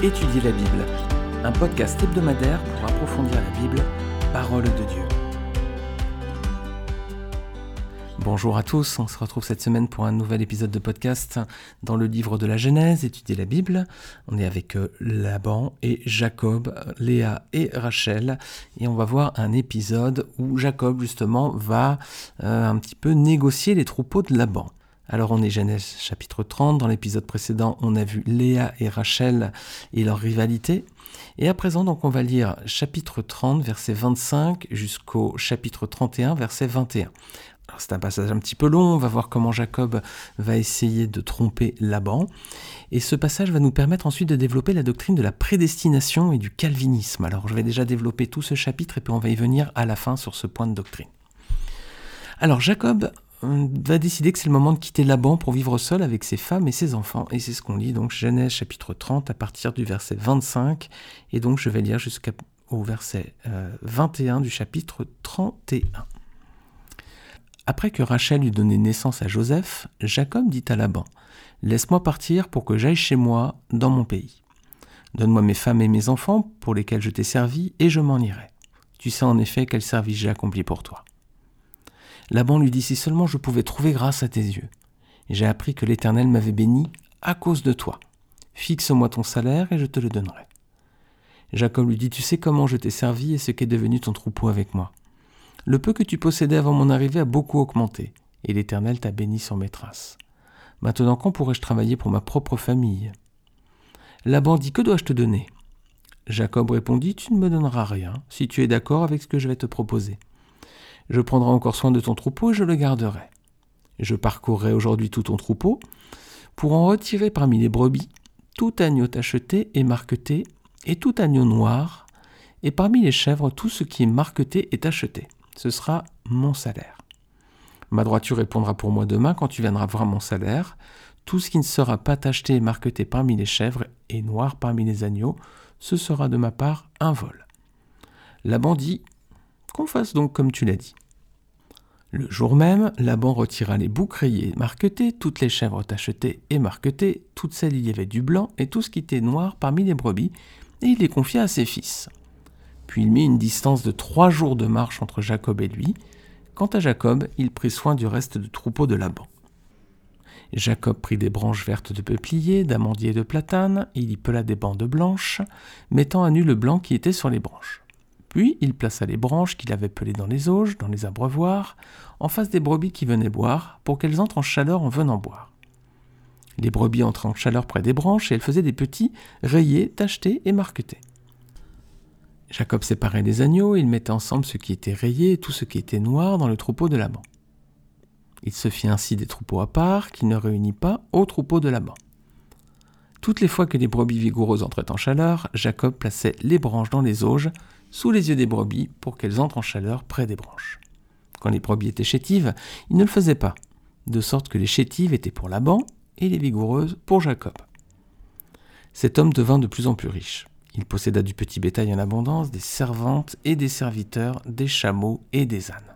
Étudier la Bible, un podcast hebdomadaire pour approfondir la Bible, parole de Dieu. Bonjour à tous, on se retrouve cette semaine pour un nouvel épisode de podcast dans le livre de la Genèse, Étudier la Bible. On est avec euh, Laban et Jacob, Léa et Rachel, et on va voir un épisode où Jacob justement va euh, un petit peu négocier les troupeaux de Laban. Alors on est Genèse chapitre 30, dans l'épisode précédent on a vu Léa et Rachel et leur rivalité. Et à présent donc on va lire chapitre 30 verset 25 jusqu'au chapitre 31 verset 21. Alors c'est un passage un petit peu long, on va voir comment Jacob va essayer de tromper Laban. Et ce passage va nous permettre ensuite de développer la doctrine de la prédestination et du calvinisme. Alors je vais déjà développer tout ce chapitre et puis on va y venir à la fin sur ce point de doctrine. Alors Jacob va décider que c'est le moment de quitter Laban pour vivre seul avec ses femmes et ses enfants. Et c'est ce qu'on lit donc Genèse chapitre 30 à partir du verset 25. Et donc je vais lire jusqu'au verset 21 euh, du chapitre 31. Après que Rachel eut donné naissance à Joseph, Jacob dit à Laban, Laisse-moi partir pour que j'aille chez moi dans mon pays. Donne-moi mes femmes et mes enfants pour lesquels je t'ai servi, et je m'en irai. Tu sais en effet quel service j'ai accompli pour toi. Laban lui dit Si seulement je pouvais trouver grâce à tes yeux. J'ai appris que l'Éternel m'avait béni à cause de toi. Fixe-moi ton salaire et je te le donnerai. Jacob lui dit Tu sais comment je t'ai servi et ce qu'est devenu ton troupeau avec moi. Le peu que tu possédais avant mon arrivée a beaucoup augmenté, et l'Éternel t'a béni sans mes traces. Maintenant, quand pourrais-je travailler pour ma propre famille? Laban dit Que dois-je te donner? Jacob répondit Tu ne me donneras rien, si tu es d'accord avec ce que je vais te proposer. Je prendrai encore soin de ton troupeau et je le garderai. Je parcourrai aujourd'hui tout ton troupeau pour en retirer parmi les brebis tout agneau tacheté et marqueté et tout agneau noir, et parmi les chèvres tout ce qui est marqueté et tacheté. Ce sera mon salaire. Ma droiture répondra pour moi demain quand tu viendras voir mon salaire. Tout ce qui ne sera pas tacheté et marqueté parmi les chèvres et noir parmi les agneaux, ce sera de ma part un vol. La bandit qu'on fasse donc comme tu l'as dit. Le jour même, Laban retira les boucs rayés marquetés, toutes les chèvres tachetées et marquetées, toutes celles il y avait du blanc et tout ce qui était noir parmi les brebis, et il les confia à ses fils. Puis il mit une distance de trois jours de marche entre Jacob et lui. Quant à Jacob, il prit soin du reste du troupeau de Laban. Jacob prit des branches vertes de peuplier, d'amandier et de platane, il y pela des bandes blanches, mettant à nu le blanc qui était sur les branches. Puis il plaça les branches qu'il avait pelées dans les auges, dans les abreuvoirs, en face des brebis qui venaient boire, pour qu'elles entrent en chaleur en venant boire. Les brebis entraient en chaleur près des branches et elles faisaient des petits rayés, tachetés et marquetés. Jacob séparait les agneaux il mettait ensemble ce qui était rayé et tout ce qui était noir dans le troupeau de Laban. Il se fit ainsi des troupeaux à part qu'il ne réunit pas au troupeau de Laban. Toutes les fois que les brebis vigoureuses entraient en chaleur, Jacob plaçait les branches dans les auges sous les yeux des brebis pour qu'elles entrent en chaleur près des branches. Quand les brebis étaient chétives, il ne le faisait pas, de sorte que les chétives étaient pour Laban et les vigoureuses pour Jacob. Cet homme devint de plus en plus riche. Il posséda du petit bétail en abondance, des servantes et des serviteurs, des chameaux et des ânes.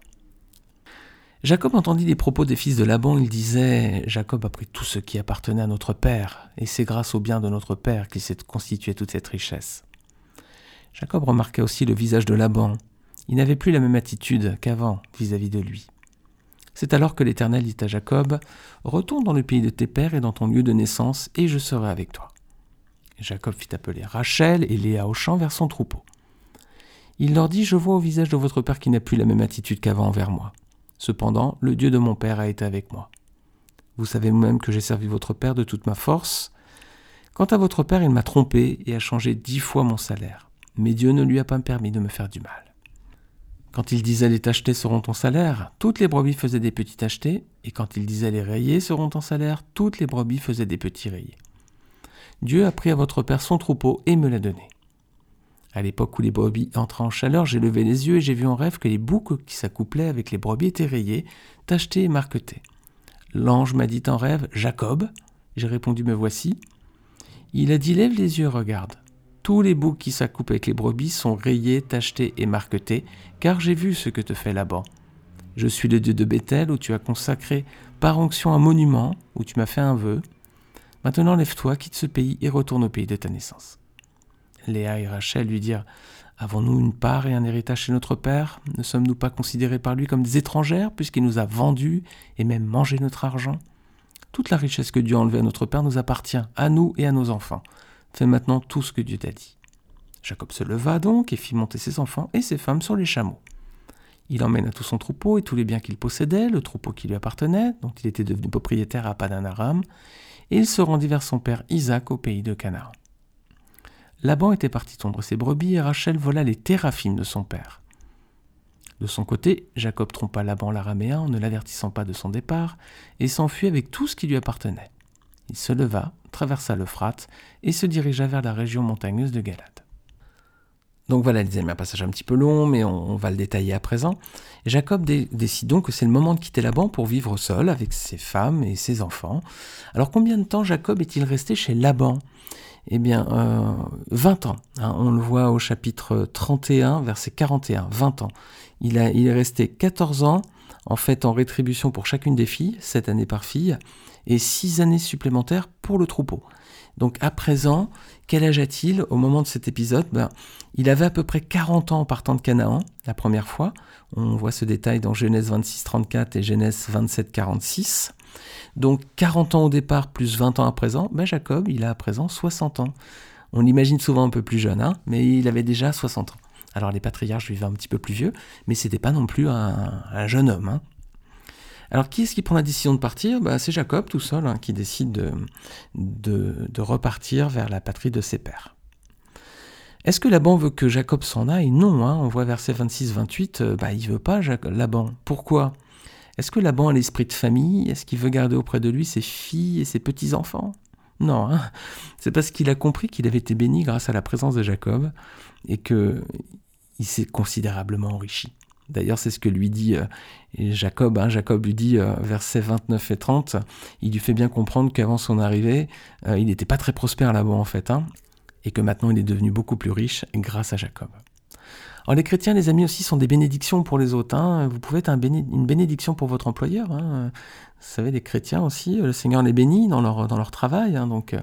Jacob entendit les propos des fils de Laban, il disait Jacob a pris tout ce qui appartenait à notre père, et c'est grâce au bien de notre père qu'il s'est constitué toute cette richesse. Jacob remarqua aussi le visage de Laban. Il n'avait plus la même attitude qu'avant vis-à-vis de lui. C'est alors que l'Éternel dit à Jacob, Retourne dans le pays de tes pères et dans ton lieu de naissance, et je serai avec toi. Jacob fit appeler Rachel et Léa au champ vers son troupeau. Il leur dit, Je vois au visage de votre père qu'il n'a plus la même attitude qu'avant envers moi. Cependant, le Dieu de mon père a été avec moi. Vous savez vous-même que j'ai servi votre père de toute ma force. Quant à votre père, il m'a trompé et a changé dix fois mon salaire mais Dieu ne lui a pas permis de me faire du mal. Quand il disait les tachetés seront ton salaire, toutes les brebis faisaient des petits tachetés, et quand il disait les rayés seront ton salaire, toutes les brebis faisaient des petits rayés. Dieu a pris à votre père son troupeau et me l'a donné. À l'époque où les brebis entraient en chaleur, j'ai levé les yeux et j'ai vu en rêve que les boucs qui s'accouplaient avec les brebis étaient rayés, tachetés et marquetés. L'ange m'a dit en rêve Jacob? J'ai répondu Me voici. Il a dit Lève les yeux, regarde. Tous les boucs qui s'accoupent avec les brebis sont rayés, tachetés et marquetés, car j'ai vu ce que te fait Laban. Je suis le Dieu de Bethel, où tu as consacré par onction un monument, où tu m'as fait un vœu. Maintenant lève-toi, quitte ce pays et retourne au pays de ta naissance. Léa et Rachel lui dirent Avons-nous une part et un héritage chez notre Père? Ne sommes-nous pas considérés par lui comme des étrangères, puisqu'il nous a vendus et même mangé notre argent? Toute la richesse que Dieu a enlevée à notre Père nous appartient, à nous et à nos enfants. Fais maintenant tout ce que Dieu t'a dit. Jacob se leva donc et fit monter ses enfants et ses femmes sur les chameaux. Il emmena tout son troupeau et tous les biens qu'il possédait, le troupeau qui lui appartenait, dont il était devenu propriétaire à Padan-Aram, et il se rendit vers son père Isaac au pays de Canaan. Laban était parti tondre ses brebis et Rachel vola les théraphim de son père. De son côté, Jacob trompa Laban l'araméen en ne l'avertissant pas de son départ et s'enfuit avec tout ce qui lui appartenait. Il se leva, traversa l'Euphrate et se dirigea vers la région montagneuse de Galade. Donc voilà, les amis, un passage un petit peu long, mais on, va le détailler à présent. Jacob décide donc que c'est le moment de quitter Laban pour vivre seul avec ses femmes et ses enfants. Alors combien de temps Jacob est-il resté chez Laban? Eh bien, 20 euh, ans. Hein. on le voit au chapitre 31, verset 41, 20 ans. Il, a, il est resté 14 ans, en fait, en rétribution pour chacune des filles, 7 années par fille, et 6 années supplémentaires pour le troupeau. Donc à présent, quel âge a-t-il au moment de cet épisode? Ben, Il avait à peu près 40 ans en partant de Canaan, la première fois. On voit ce détail dans Genèse 26, 34 et Genèse 27, 46. Donc 40 ans au départ plus 20 ans à présent, ben Jacob, il a à présent 60 ans. On l'imagine souvent un peu plus jeune, hein, mais il avait déjà 60 ans. Alors les patriarches vivaient un petit peu plus vieux, mais c'était pas non plus un, jeune homme. Hein. Alors qui est-ce qui prend la décision de partir? Bah, C'est Jacob tout seul hein, qui décide de, repartir vers la patrie de ses pères. Est-ce que Laban veut que Jacob s'en aille? Non, hein, on voit verset 26-28, euh, bah, il veut pas Laban. Pourquoi? Est-ce que Laban a l'esprit de famille? Est-ce qu'il veut garder auprès de lui ses filles et ses petits-enfants? Non, hein. c'est parce qu'il a compris qu'il avait été béni grâce à la présence de Jacob et qu'il s'est considérablement enrichi. D'ailleurs, c'est ce que lui dit euh, Jacob. Hein. Jacob lui dit, euh, versets 29 et 30, il lui fait bien comprendre qu'avant son arrivée, euh, il n'était pas très prospère là-bas en fait, hein, et que maintenant il est devenu beaucoup plus riche grâce à Jacob. Alors les chrétiens, les amis aussi, sont des bénédictions pour les autres. Hein. Vous pouvez être une bénédiction pour votre employeur. Vous savez, les chrétiens aussi, le Seigneur les bénit dans leur, dans leur travail. Donc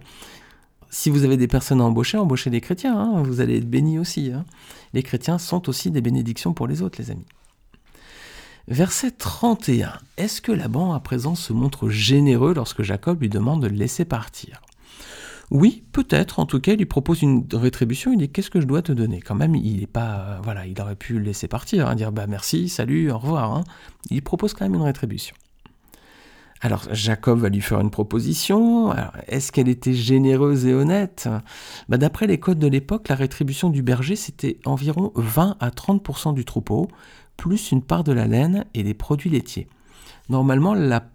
si vous avez des personnes à embaucher, embauchez des chrétiens, vous allez être bénis aussi. Les chrétiens sont aussi des bénédictions pour les autres, les amis. Verset 31. Est-ce que Laban à présent se montre généreux lorsque Jacob lui demande de le laisser partir? Oui, peut-être. En tout cas, il lui propose une rétribution. Il dit qu'est-ce que je dois te donner? Quand même, il est pas, euh, voilà, il aurait pu le laisser partir, hein, dire bah merci, salut, au revoir. Hein. Il propose quand même une rétribution. Alors Jacob va lui faire une proposition. Est-ce qu'elle était généreuse et honnête? Bah, D'après les codes de l'époque, la rétribution du berger, c'était environ 20 à 30% du troupeau, plus une part de la laine et des produits laitiers. Normalement, la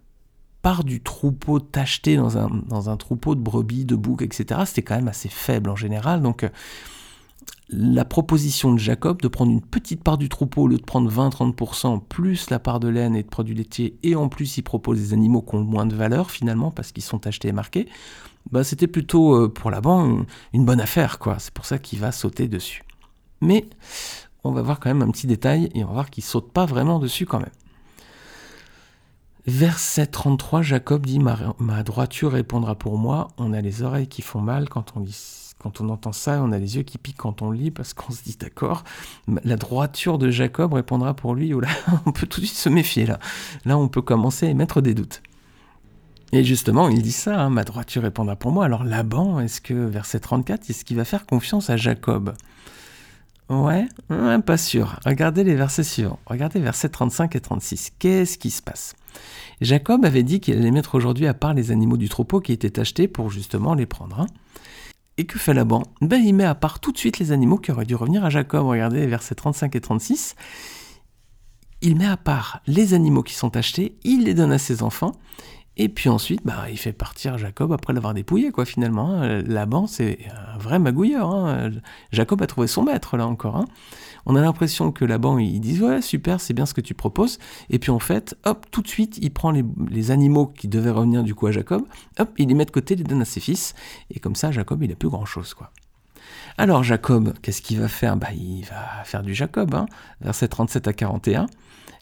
part du troupeau tacheté dans un, dans un troupeau de brebis, de boucs, etc., c'était quand même assez faible en général. Donc, la proposition de Jacob de prendre une petite part du troupeau au lieu de prendre 20-30%, plus la part de laine et de produits laitiers, et en plus il propose des animaux qui ont moins de valeur finalement parce qu'ils sont achetés et marqués, bah, c'était plutôt euh, pour la banque une bonne affaire. quoi. C'est pour ça qu'il va sauter dessus. Mais on va voir quand même un petit détail et on va voir qu'il saute pas vraiment dessus quand même. Verset 33, Jacob dit ma, droiture répondra pour moi. On a les oreilles qui font mal quand on, quand on entend ça, on a les yeux qui piquent quand on lit parce qu'on se dit d'accord, la droiture de Jacob répondra pour lui. là, on peut tout de suite se méfier là. Là, on peut commencer à émettre des doutes. Et justement, il dit ça, hein, ma droiture répondra pour moi. Alors Laban, est-ce que, verset 34, est-ce qu'il va faire confiance à Jacob? Ouais, pas sûr. Regardez les versets suivants. Regardez versets 35 et 36. Qu'est-ce qui se passe? Jacob avait dit qu'il allait mettre aujourd'hui à part les animaux du troupeau qui étaient achetés pour justement les prendre. Hein. Et que fait Laban ben, Il met à part tout de suite les animaux qui auraient dû revenir à Jacob. Regardez versets 35 et 36. Il met à part les animaux qui sont achetés, il les donne à ses enfants, et puis ensuite, bah, il fait partir Jacob après l'avoir dépouillé, quoi, finalement. Hein. Laban, c'est un vrai magouilleur. Hein. Jacob a trouvé son maître, là encore. Hein. On a l'impression que Laban, il dit Ouais, super, c'est bien ce que tu proposes. Et puis en fait, hop, tout de suite, il prend les, animaux qui devaient revenir du coup à Jacob, hop, il les met de côté, il les donne à ses fils. Et comme ça, Jacob, il n'a plus grand-chose, quoi. Alors Jacob, qu'est-ce qu'il va faire? Bah, Il va faire du Jacob, versets 37 à 41.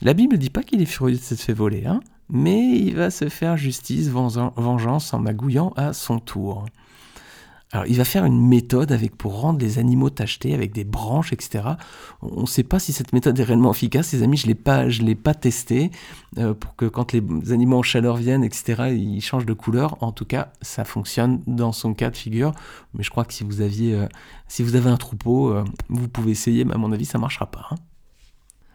La Bible ne dit pas qu'il est furieux de s'être fait voler. Hein mais il va se faire justice, vengeance en magouillant à son tour. Alors, il va faire une méthode avec pour rendre les animaux tachetés avec des branches, etc. On ne sait pas si cette méthode est réellement efficace. Les amis, je l'ai l'ai pas testé euh, pour que quand les animaux en chaleur viennent, etc., ils changent de couleur. En tout cas, ça fonctionne dans son cas de figure. Mais je crois que si vous aviez, euh, si vous avez un troupeau, euh, vous pouvez essayer. Mais à mon avis, ça marchera pas. Hein.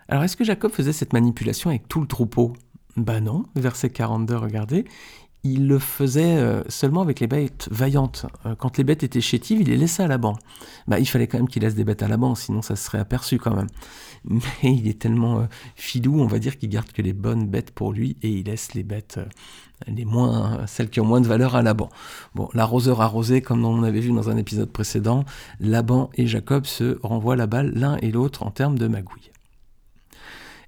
Alors, est-ce que Jacob faisait cette manipulation avec tout le troupeau? Ben non. Verset 42, regardez il le faisait euh, seulement avec les bêtes vaillantes. Euh, quand les bêtes étaient chétives, il les laissait à l'aband. Bah, il fallait quand même qu'il laisse des bêtes à l'aband, sinon ça serait aperçu quand même. Mais il est tellement euh, filou, on va dire, qu'il garde que les bonnes bêtes pour lui et il laisse les bêtes, les moins, celles qui ont moins de valeur à l'aband. Bon, l'arroseur arrosé, comme on avait vu dans un épisode précédent, Laban et Jacob se renvoient la balle l'un et l'autre en termes de magouille.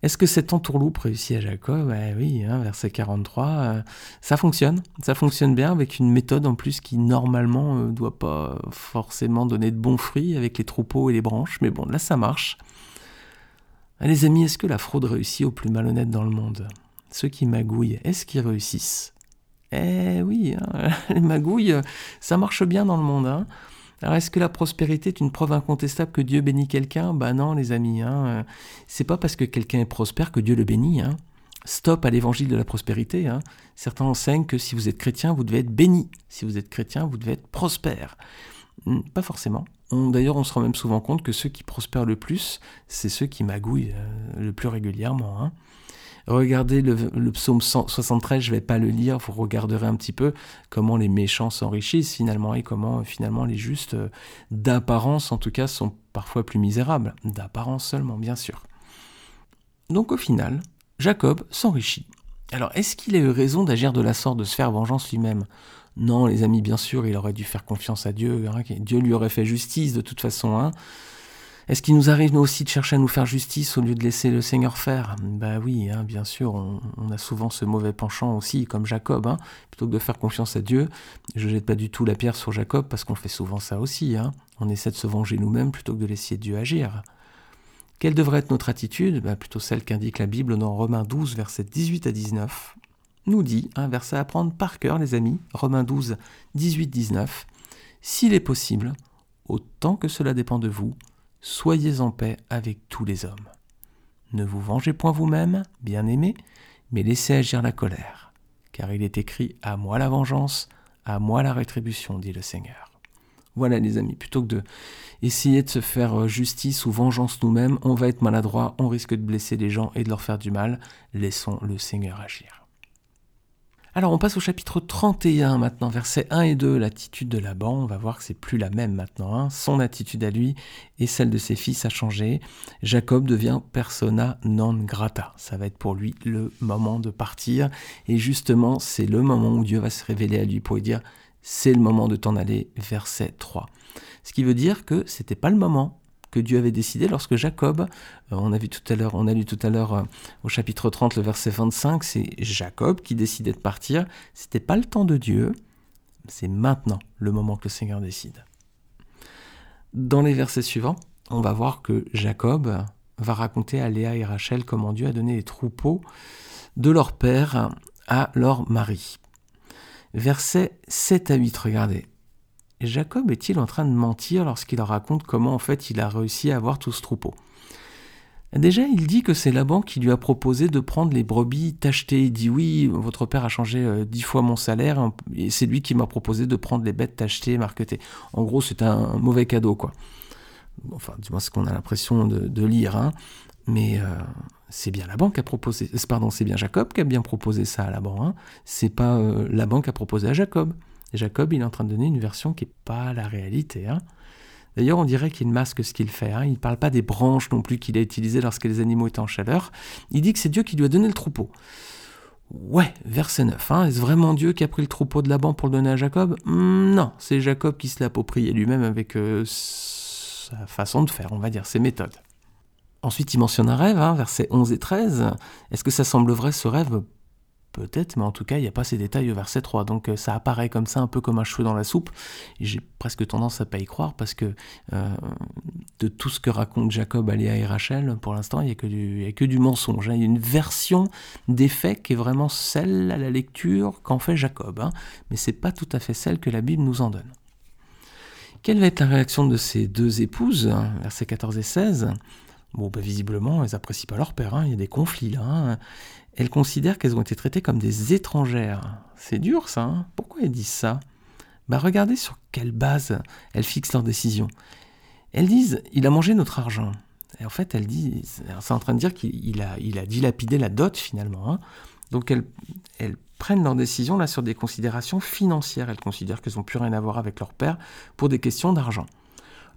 Est-ce que cette entourloupe réussit à Jacob eh Oui, hein, verset 43, euh, ça fonctionne. Ça fonctionne bien avec une méthode en plus qui normalement ne euh, doit pas forcément donner de bons fruits avec les troupeaux et les branches. Mais bon, là ça marche. Ah, les amis, est-ce que la fraude réussit aux plus malhonnêtes dans le monde? Ceux qui magouillent, est-ce qu'ils réussissent? Eh oui, hein, les magouilles, ça marche bien dans le monde. Hein. Alors est-ce que la prospérité est une preuve incontestable que Dieu bénit quelqu'un? Ben non les amis, hein. Euh, c'est pas parce que quelqu'un est prospère que Dieu le bénit. Hein. Stop à l'évangile de la prospérité. Hein. Certains enseignent que si vous êtes chrétien, vous devez être béni. Si vous êtes chrétien, vous devez être prospère. Hmm, pas forcément. D'ailleurs, on se rend même souvent compte que ceux qui prospèrent le plus, c'est ceux qui magouillent euh, le plus régulièrement. Regardez le, psaume 73, je ne vais pas le lire, vous regarderez un petit peu comment les méchants s'enrichissent finalement et comment finalement les justes, euh, d'apparence en tout cas, sont parfois plus misérables. D'apparence seulement, bien sûr. Donc au final, Jacob s'enrichit. Alors est-ce qu'il a eu raison d'agir de la sorte, de se faire vengeance lui-même? Non, les amis, bien sûr, il aurait dû faire confiance à Dieu. Hein, Dieu lui aurait fait justice de toute façon. Hein. Est-ce qu'il nous arrive nous aussi de chercher à nous faire justice au lieu de laisser le Seigneur faire? Ben oui, hein, bien sûr, on, a souvent ce mauvais penchant aussi, comme Jacob, hein. plutôt que de faire confiance à Dieu. Je ne jette pas du tout la pierre sur Jacob parce qu'on fait souvent ça aussi. Hein. On essaie de se venger nous-mêmes plutôt que de laisser Dieu agir. Quelle devrait être notre attitude? Ben Plutôt celle qu'indique la Bible dans Romains 12, versets 18 à 19. Nous dit, un verset à prendre par cœur, les amis, Romains 12, 18, 19. S'il est possible, autant que cela dépend de vous, Soyez en paix avec tous les hommes. Ne vous vengez point vous-même, bien-aimés, mais laissez agir la colère, car il est écrit À moi la vengeance, à moi la rétribution, dit le Seigneur. Voilà les amis, plutôt que de essayer de se faire justice ou vengeance nous-mêmes, on va être maladroit, on risque de blesser les gens et de leur faire du mal. Laissons le Seigneur agir. Alors on passe au chapitre 31 maintenant, versets 1 et 2, l'attitude de Laban. On va voir que c'est plus la même maintenant. Hein. Son attitude à lui et celle de ses fils a changé. Jacob devient persona non grata. Ça va être pour lui le moment de partir. Et justement, c'est le moment où Dieu va se révéler à lui pour lui dire c'est le moment de t'en aller, verset 3. Ce qui veut dire que c'était pas le moment que Dieu avait décidé lorsque Jacob, euh, on a tout à l'heure, on a lu tout à l'heure euh, au chapitre 30 le verset 25, c'est Jacob qui décidait de partir, c'était pas le temps de Dieu, c'est maintenant le moment que le Seigneur décide. Dans les versets suivants, on va voir que Jacob va raconter à Léa et Rachel comment Dieu a donné les troupeaux de leur père à leur mari. Versets 7 à 8, regardez. Jacob est-il en train de mentir lorsqu'il raconte comment en fait il a réussi à avoir tout ce troupeau? Déjà, il dit que c'est Laban qui lui a proposé de prendre les brebis tachetées. Il dit oui, votre père a changé euh, dix fois mon salaire hein, et c'est lui qui m'a proposé de prendre les bêtes tachetées, marquetées. En gros, c'est un mauvais cadeau, quoi. Enfin, du moins, ce qu'on a l'impression de, lire. Hein. Mais euh, c'est bien Laban qui a proposé. Euh, pardon, c'est bien Jacob qui a bien proposé ça à Laban. Hein. C'est pas Laban qui a proposé à Jacob. Jacob, il est en train de donner une version qui n'est pas la réalité. Hein. D'ailleurs, on dirait qu'il masque ce qu'il fait. Hein. Il ne parle pas des branches non plus qu'il a utilisées lorsque les animaux étaient en chaleur. Il dit que c'est Dieu qui lui a donné le troupeau. Ouais, verset 9. Hein. Est-ce vraiment Dieu qui a pris le troupeau de Laban pour le donner à Jacob? Hmm, Non, c'est Jacob qui se l'a approprié lui-même avec euh, sa façon de faire, on va dire, ses méthodes. Ensuite, il mentionne un rêve, versets 11 et 13. Est-ce que ça semble vrai ce rêve Peut-être, mais en tout cas, il n'y a pas ces détails au verset 3. Donc euh, ça apparaît comme ça, un peu comme un cheveu dans la soupe. J'ai presque tendance à pas y croire parce que euh, de tout ce que raconte Jacob à Léa et Rachel, pour l'instant, il n'y a, que du, a que du mensonge. Hein. Il y a une version des faits qui est vraiment celle à la lecture qu'en fait Jacob. Hein. Mais c'est pas tout à fait celle que la Bible nous en donne. Quelle va être la réaction de ces deux épouses, hein, versets 14 et 16 Bon, bah, visiblement, elles n'apprécient pas leur père, hein, il y a des conflits là. Elles considèrent qu'elles ont été traitées comme des étrangères. C'est dur ça, pourquoi elles disent ça? Bah, Regardez sur quelle base elles fixent leurs décisions. Elles disent, il a mangé notre argent. En fait, elles disent, c'est en train de dire qu'il a, il a dilapidé la dot finalement. Donc elles, elles prennent leurs décisions là sur des considérations financières. Elles considèrent qu'elles n'ont plus rien à voir avec leur père pour des questions d'argent.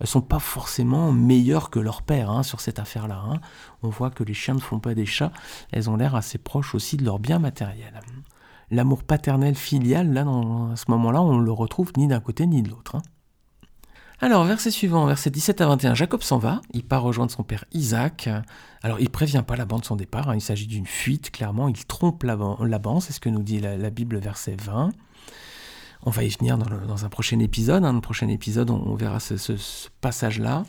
Sont pas forcément meilleures que leur père hein, sur cette affaire-là. Hein. On voit que les chiens ne font pas des chats. Elles ont l'air assez proches aussi de leur bien matériel. L'amour paternel filial, là, dans, à ce moment-là, on ne le retrouve ni d'un côté ni de l'autre. Hein. Alors, verset suivant, verset 17 à 21, Jacob s'en va, il part rejoindre son père Isaac. Alors, il prévient pas Laban de son départ, il s'agit d'une fuite, clairement, il trompe Laban, c'est ce que nous dit la, Bible, verset 20. On va y venir dans, un prochain épisode, hein. un prochain épisode, on, verra ce, passage-là.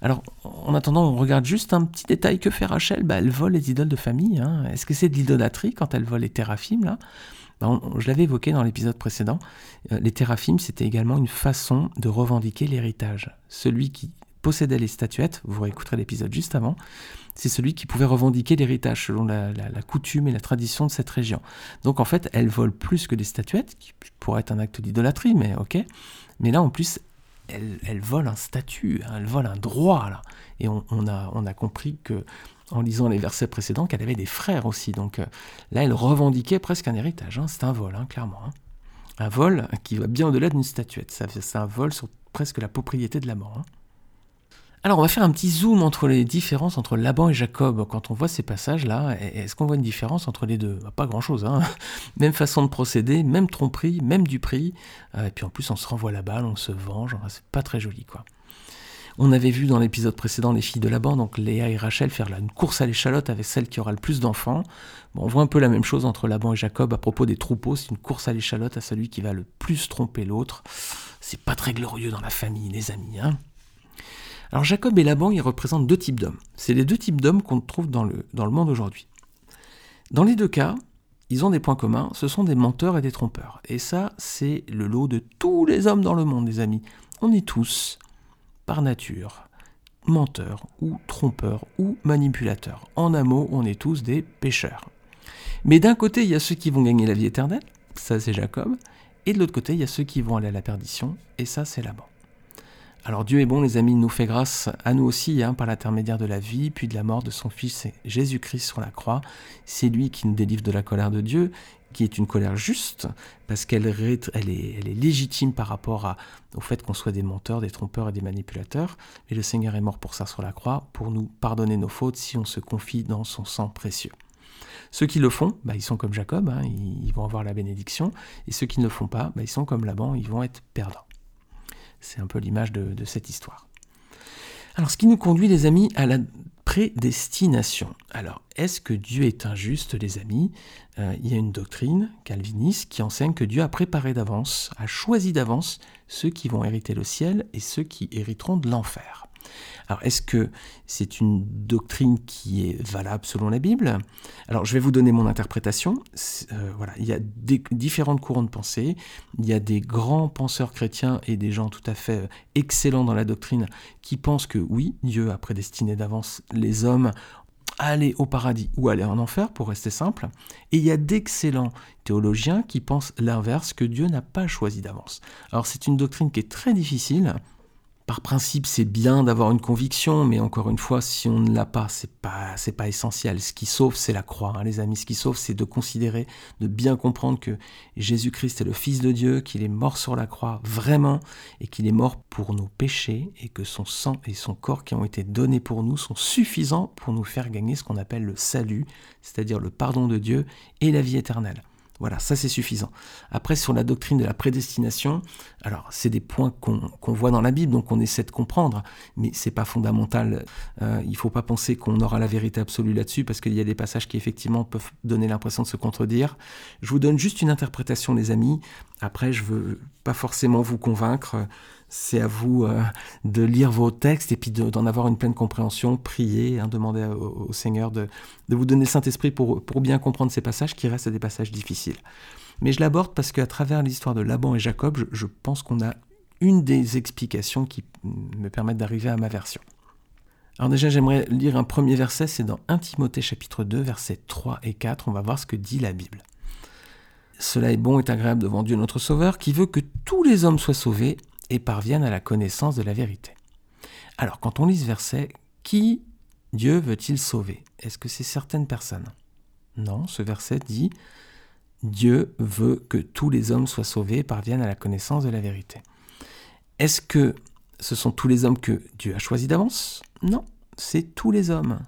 Alors, en attendant, on regarde juste un petit détail. Que fait Rachel? Bah, Elle vole les idoles de famille. Hein. Est-ce que c'est de l'idolâtrie quand elle vole les téraphimes là? Bah, je l'avais évoqué dans l'épisode précédent, euh, les téraphimes, c'était également une façon de revendiquer l'héritage. Celui qui possédait les statuettes, vous réécouterez l'épisode juste avant, c'est celui qui pouvait revendiquer l'héritage selon la, coutume et la tradition de cette région. Donc en fait, elle vole plus que des statuettes, qui pourrait être un acte d'idolâtrie, mais ok. Mais là, en plus, elle, vole un statut, hein, elle vole un droit. Et on, a, compris que en lisant les versets précédents qu'elle avait des frères aussi. Donc euh, là, elle revendiquait presque un héritage. Hein. C'est un vol, hein, clairement. Un vol qui va bien au-delà d'une statuette. C'est un vol sur presque la propriété de la mort. Alors on va faire un petit zoom entre les différences entre Laban et Jacob. Quand on voit ces passages-là, est-ce qu'on voit une différence entre les deux? Bah, Pas grand-chose. Même façon de procéder, même tromperie, même du prix. Euh, et puis en plus on se renvoie la balle, on se venge. C'est pas très joli quoi. On avait vu dans l'épisode précédent les filles de Laban, donc Léa et Rachel, faire une course à l'échalote avec celle qui aura le plus d'enfants. on voit un peu la même chose entre Laban et Jacob à propos des troupeaux. C'est une course à l'échalote à celui qui va le plus tromper l'autre. C'est pas très glorieux dans la famille, les amis. Hein Alors Jacob et Laban, ils représentent deux types d'hommes. C'est les deux types d'hommes qu'on trouve dans le, monde aujourd'hui. Dans les deux cas, ils ont des points communs, ce sont des menteurs et des trompeurs. Et ça, c'est le lot de tous les hommes dans le monde, les amis. On est tous par nature menteur ou trompeur ou manipulateur. En un mot, on est tous des pécheurs. Mais d'un côté, il y a ceux qui vont gagner la vie éternelle, ça c'est Jacob, et de l'autre côté, il y a ceux qui vont aller à la perdition, et ça c'est Laban. Alors Dieu est bon, les amis, il nous fait grâce à nous aussi, hein, par l'intermédiaire de la vie, puis de la mort de son Fils Jésus-Christ sur la croix. C'est lui qui nous délivre de la colère de Dieu, qui est une colère juste, parce qu'elle est, elle est, légitime par rapport au fait qu'on soit des menteurs, des trompeurs et des manipulateurs. Et le Seigneur est mort pour ça sur la croix, pour nous pardonner nos fautes si on se confie dans son sang précieux. Ceux qui le font, bah, ils sont comme Jacob, hein, ils, vont avoir la bénédiction, et ceux qui ne le font pas, bah, ils sont comme Laban, ils vont être perdants. C'est un peu l'image de cette histoire. Alors ce qui nous conduit, les amis, à la prédestination. Alors, est-ce que Dieu est injuste, les amis? Euh, Il y a une doctrine calviniste qui enseigne que Dieu a préparé d'avance, a choisi d'avance ceux qui vont hériter le ciel et ceux qui hériteront de l'enfer. Alors, est-ce que c'est une doctrine qui est valable selon la Bible? Alors, je vais vous donner mon interprétation. Euh, voilà, il y a des, différentes courants de pensée. Il y a des grands penseurs chrétiens et des gens tout à fait euh, excellents dans la doctrine qui pensent que oui, Dieu a prédestiné d'avance les hommes à aller au paradis ou aller en enfer, pour rester simple. Et il y a d'excellents théologiens qui pensent l'inverse, que Dieu n'a pas choisi d'avance. Alors c'est une doctrine qui est très difficile, par principe, c'est bien d'avoir une conviction, mais encore une fois, si on ne l'a pas, c'est pas, c'est pas essentiel. Ce qui sauve, c'est la croix, hein, les amis. Ce qui sauve, c'est de considérer, de bien comprendre que Jésus-Christ est le Fils de Dieu, qu'il est mort sur la croix vraiment, et qu'il est mort pour nos péchés, et que son sang et son corps qui ont été donnés pour nous sont suffisants pour nous faire gagner ce qu'on appelle le salut, c'est-à-dire le pardon de Dieu et la vie éternelle. Voilà, ça c'est suffisant. Après, sur la doctrine de la prédestination, alors c'est des points qu'on voit dans la Bible, donc on essaie de comprendre, mais c'est pas fondamental. Euh, il faut pas penser qu'on aura la vérité absolue là-dessus, parce qu'il y a des passages qui effectivement peuvent donner l'impression de se contredire. Je vous donne juste une interprétation, les amis. Après, je veux pas forcément vous convaincre c'est à vous euh, de lire vos textes et puis d'en avoir une pleine compréhension, prier, hein, demander au, Seigneur de, vous donner le Saint-Esprit pour, bien comprendre ces passages qui restent des passages difficiles. Mais je l'aborde parce qu'à travers l'histoire de Laban et Jacob, je, pense qu'on a une des explications qui me permettent d'arriver à ma version. Alors déjà, j'aimerais lire un premier verset, c'est dans 1 Timothée chapitre 2, versets 3 et 4. On va voir ce que dit la Bible. Cela est bon et agréable devant Dieu notre Sauveur, qui veut que tous les hommes soient sauvés et parviennent à la connaissance de la vérité. Alors, quand on lit ce verset, qui Dieu veut-il sauver? Est-ce que c'est certaines personnes? Non, ce verset dit Dieu veut que tous les hommes soient sauvés et parviennent à la connaissance de la vérité. Est-ce que ce sont tous les hommes que Dieu a choisis d'avance? Non, c'est tous les hommes.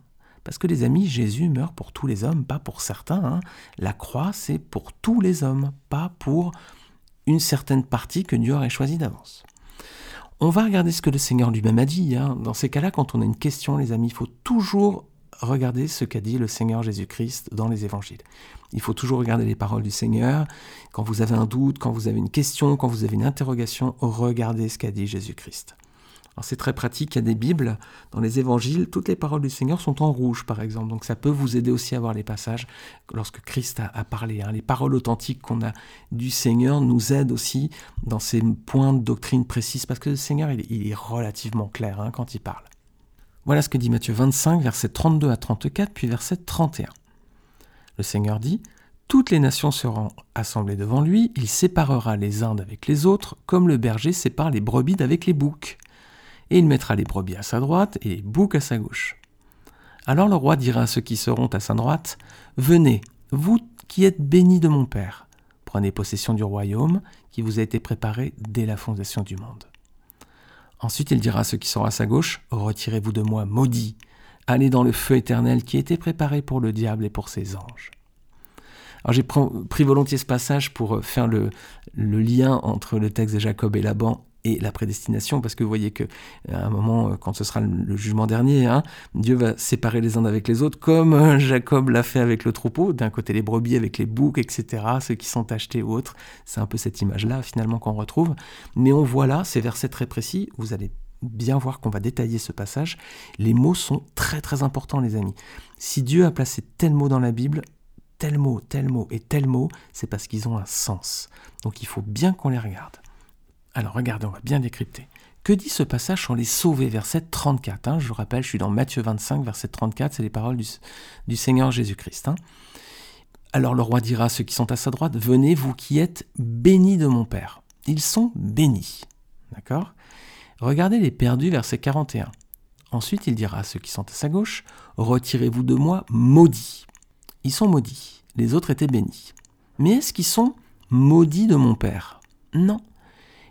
Parce que les amis, Jésus meurt pour tous les hommes, pas pour certains. Hein. La croix, c'est pour tous les hommes, pas pour une certaine partie que Dieu aurait choisie d'avance. On va regarder ce que le Seigneur lui-même a dit. Hein. Dans ces cas-là, quand on a une question, les amis, il faut toujours regarder ce qu'a dit le Seigneur Jésus-Christ dans les évangiles. Il faut toujours regarder les paroles du Seigneur. Quand vous avez un doute, quand vous avez une question, quand vous avez une interrogation, regardez ce qu'a dit Jésus-Christ. C'est très pratique, il y a des Bibles dans les évangiles, toutes les paroles du Seigneur sont en rouge par exemple, donc ça peut vous aider aussi à voir les passages lorsque Christ a, parlé. Hein. Les paroles authentiques qu'on a du Seigneur nous aident aussi dans ces points de doctrine précises, parce que le Seigneur il, est relativement clair hein, quand il parle. Voilà ce que dit Matthieu 25, versets 32 à 34, puis verset 31. Le Seigneur dit, Toutes les nations seront assemblées devant lui, il séparera les uns avec les autres, comme le berger sépare les brebis d'avec les boucs. Et il mettra les brebis à sa droite et les boucs à sa gauche. Alors le roi dira à ceux qui seront à sa droite, Venez, vous qui êtes bénis de mon Père, prenez possession du royaume qui vous a été préparé dès la fondation du monde. Ensuite il dira à ceux qui seront à sa gauche, Retirez-vous de moi, maudits, aller dans le feu éternel qui était préparé pour le diable et pour ses anges. Alors j'ai pris volontiers ce passage pour euh, faire le, lien entre le texte de Jacob et Laban et la prédestination, parce que vous voyez que à un moment, euh, quand ce sera le jugement dernier, hein, Dieu va séparer les uns avec les autres, comme euh, Jacob l'a fait avec le troupeau, d'un côté les brebis avec les boucs, etc., ceux qui sont achetés ou autres. C'est un peu cette image-là finalement qu'on retrouve. Mais on voit là ces versets très précis, vous allez bien voir qu'on va détailler ce passage. Les mots sont très très importants, les amis. Si Dieu a placé tel mot dans la Bible, tel mot, tel mot et tel mot, c'est parce qu'ils ont un sens. Donc il faut bien qu'on les regarde. Alors regardez, on va bien décrypter. Que dit ce passage sur les sauvés, verset 34 hein? Je vous rappelle, je suis dans Matthieu 25, verset 34, c'est les paroles du, Seigneur Jésus-Christ. Hein. Alors le roi dira à ceux qui sont à sa droite, Venez, vous qui êtes bénis de mon Père. Ils sont bénis. D'accord? Regardez les perdus, verset 41. Ensuite, il dira à ceux qui sont à sa gauche, Retirez-vous de moi, maudits. Ils sont maudits, les autres étaient bénis. Mais est-ce qu'ils sont maudits de mon Père? Non.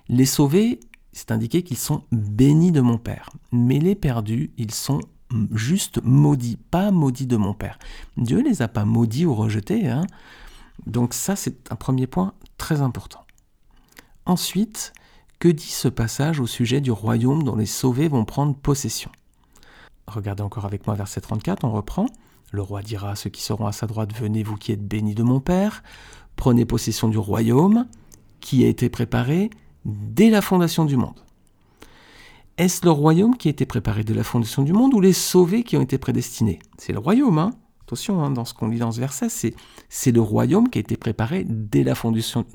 Les sauvés, c'est indiqué qu'ils sont bénis de mon Père. Mais les perdus, ils sont juste maudits, pas maudits de mon Père. Dieu ne les a pas maudits ou rejetés. Hein Donc ça, c'est un premier point très important. Ensuite, que dit ce passage au sujet du royaume dont les sauvés vont prendre possession? Regardez encore avec moi verset 34, on reprend. Le roi dira à ceux qui seront à sa droite, Venez vous qui êtes bénis de mon Père, prenez possession du royaume qui a été préparé dès la fondation du monde. Est-ce le royaume qui a été préparé dès la fondation du monde ou les sauvés qui ont été prédestinés? C'est le royaume, hein Attention, hein, dans ce qu'on lit dans ce verset, c'est le royaume qui a été préparé dès la fondation,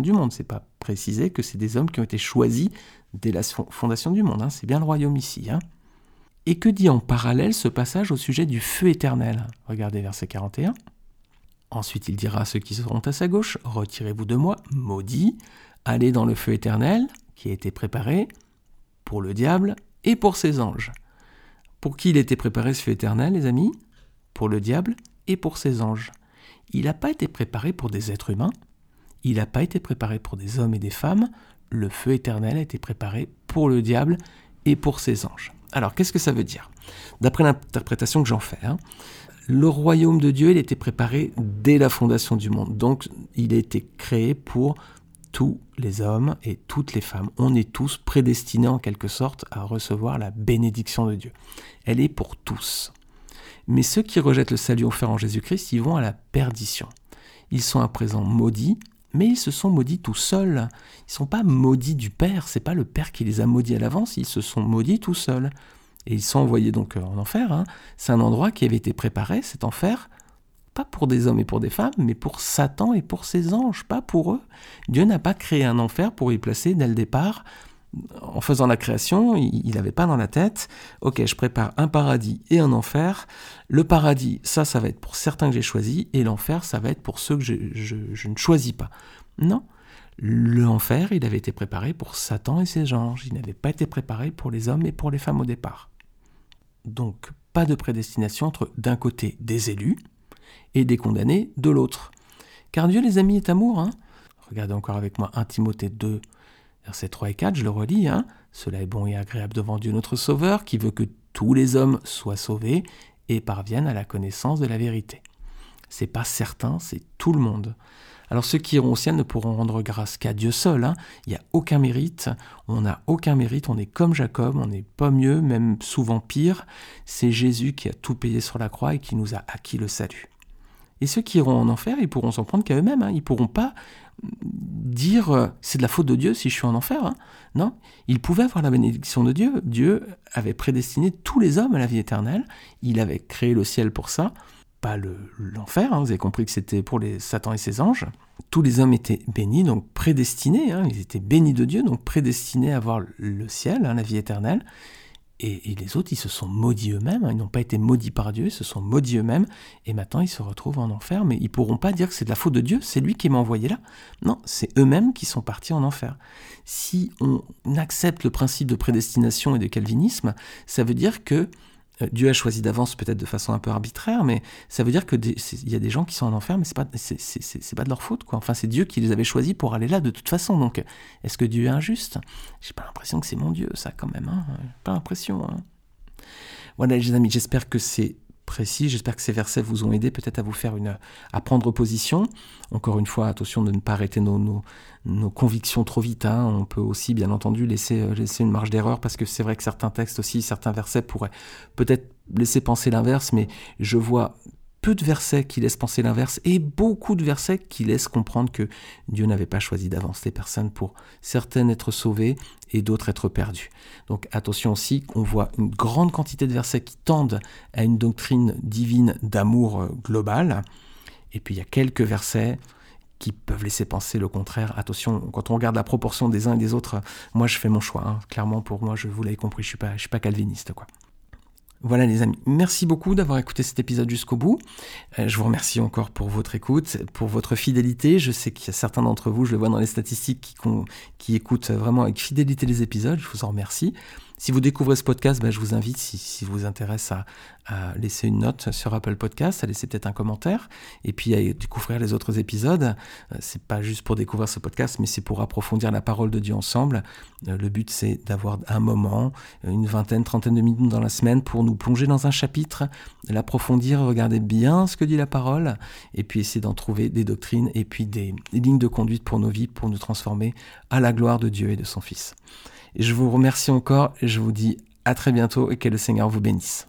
du monde. C'est pas précisé que c'est des hommes qui ont été choisis dès la fondation du monde. Hein. C'est bien le royaume ici. Hein. Et que dit en parallèle ce passage au sujet du feu éternel? Regardez verset 41. Ensuite il dira à ceux qui seront à sa gauche, Retirez-vous de moi, maudits, allez dans le feu éternel qui a été préparé pour le diable et pour ses anges. Pour qui il était préparé ce feu éternel, les amis? Pour le diable et pour ses anges. Il n'a pas été préparé pour des êtres humains, il n'a pas été préparé pour des hommes et des femmes, le feu éternel a été préparé pour le diable et pour ses anges. Alors qu'est-ce que ça veut dire? D'après l'interprétation que j'en fais, hein, le royaume de Dieu, il était préparé dès la fondation du monde. Donc il a été créé pour tous les hommes et toutes les femmes. On est tous prédestinés en quelque sorte à recevoir la bénédiction de Dieu. Elle est pour tous. Mais ceux qui rejettent le salut offert en Jésus-Christ, ils vont à la perdition. Ils sont à présent maudits, mais ils se sont maudits tout seuls. Ils ne sont pas maudits du Père, c'est pas le Père qui les a maudits à l'avance, ils se sont maudits tout seuls. Et ils sont envoyés donc en enfer. Hein. C'est un endroit qui avait été préparé, cet enfer, pas pour des hommes et pour des femmes, mais pour Satan et pour ses anges, pas pour eux. Dieu n'a pas créé un enfer pour y placer dès le départ en faisant la création, il n'avait pas dans la tête, ok, je prépare un paradis et un enfer. Le paradis, ça, ça va être pour certains que j'ai choisis, et l'enfer, ça va être pour ceux que je, je ne choisis pas. Non, l'enfer, il avait été préparé pour Satan et ses anges. Il n'avait pas été préparé pour les hommes et pour les femmes au départ. Donc, pas de prédestination entre d'un côté des élus et des condamnés de l'autre. Car Dieu, les amis, est amour. Hein Regardez encore avec moi 1 Timothée 2, versets 3 et 4, je le relis. Hein Cela est bon et agréable devant Dieu notre Sauveur, qui veut que tous les hommes soient sauvés et parviennent à la connaissance de la vérité. C'est pas certain, c'est tout le monde. Alors ceux qui iront au ciel ne pourront rendre grâce qu'à Dieu seul. Hein. Il n'y a aucun mérite, on n'a aucun mérite, on est comme Jacob, on n'est pas mieux, même souvent pire. C'est Jésus qui a tout payé sur la croix et qui nous a acquis le salut. Et ceux qui iront en enfer, ils pourront s'en prendre qu'à eux-mêmes. Hein. Ils pourront pas dire euh, c'est de la faute de Dieu si je suis en enfer. Hein. Non, ils pouvaient avoir la bénédiction de Dieu. Dieu avait prédestiné tous les hommes à la vie éternelle. Il avait créé le ciel pour ça pas l'enfer, hein. vous avez compris que c'était pour les Satan et ses anges. Tous les hommes étaient bénis, donc prédestinés, ils étaient bénis de Dieu, donc prédestinés à avoir le ciel, la vie éternelle. Et, les autres, ils se sont maudits eux-mêmes, ils n'ont pas été maudits par Dieu, ils se sont maudits eux-mêmes, et maintenant ils se retrouvent en enfer, mais ils pourront pas dire que c'est de la faute de Dieu, c'est lui qui m'a envoyé là. Non, c'est eux-mêmes qui sont partis en enfer. Si on accepte le principe de prédestination et de calvinisme, ça veut dire que Dieu a choisi d'avance peut-être de façon un peu arbitraire, mais ça veut dire qu'il y a des gens qui sont en enfer, mais c'est pas c'est pas de leur faute quoi. Enfin c'est Dieu qui les avait choisis pour aller là de toute façon. Donc est-ce que Dieu est injuste? J'ai pas l'impression que c'est mon Dieu ça quand même. Hein pas l'impression. Hein voilà les amis, j'espère que c'est précis. J'espère que ces versets vous ont aidé peut-être à vous faire une à prendre position. Encore une fois, attention de ne pas arrêter nos, nos, convictions trop vite. Hein. On peut aussi, bien entendu, laisser, euh, laisser une marge d'erreur parce que c'est vrai que certains textes aussi, certains versets pourraient peut-être laisser penser l'inverse, mais je vois peu de versets qui laissent penser l'inverse et beaucoup de versets qui laissent comprendre que Dieu n'avait pas choisi d'avance les personnes pour certaines être sauvées et d'autres être perdues. Donc attention aussi qu'on voit une grande quantité de versets qui tendent à une doctrine divine d'amour euh, global. Et puis il y a quelques versets qui peuvent laisser penser le contraire. Attention, quand on regarde la proportion des uns et des autres, moi je fais mon choix. Hein. Clairement, pour moi, je vous l'avez compris, je suis pas, je suis pas calviniste, quoi. Voilà les amis, merci beaucoup d'avoir écouté cet épisode jusqu'au bout. Euh, je vous remercie encore pour votre écoute, pour votre fidélité. Je sais qu'il y a certains d'entre vous, je le vois dans les statistiques, qui, qui écoutent vraiment avec fidélité les épisodes. Je vous en remercie. Si vous découvrez ce podcast, ben, je vous invite, si, si vous intéresse, à, laisser une note sur Apple Podcast, à laisser peut-être un commentaire, et puis à découvrir les autres épisodes. Euh, c'est pas juste pour découvrir ce podcast, mais c'est pour approfondir la parole de Dieu ensemble. Euh, le but, c'est d'avoir un moment, une vingtaine, trentaine de minutes dans la semaine pour nous plonger dans un chapitre, l'approfondir, regarder bien ce que dit la parole, et puis essayer d'en trouver des doctrines et puis des lignes de conduite pour nos vies, pour nous transformer à la gloire de Dieu et de son Fils. Je vous remercie encore et je vous dis à très bientôt et que le Seigneur vous bénisse.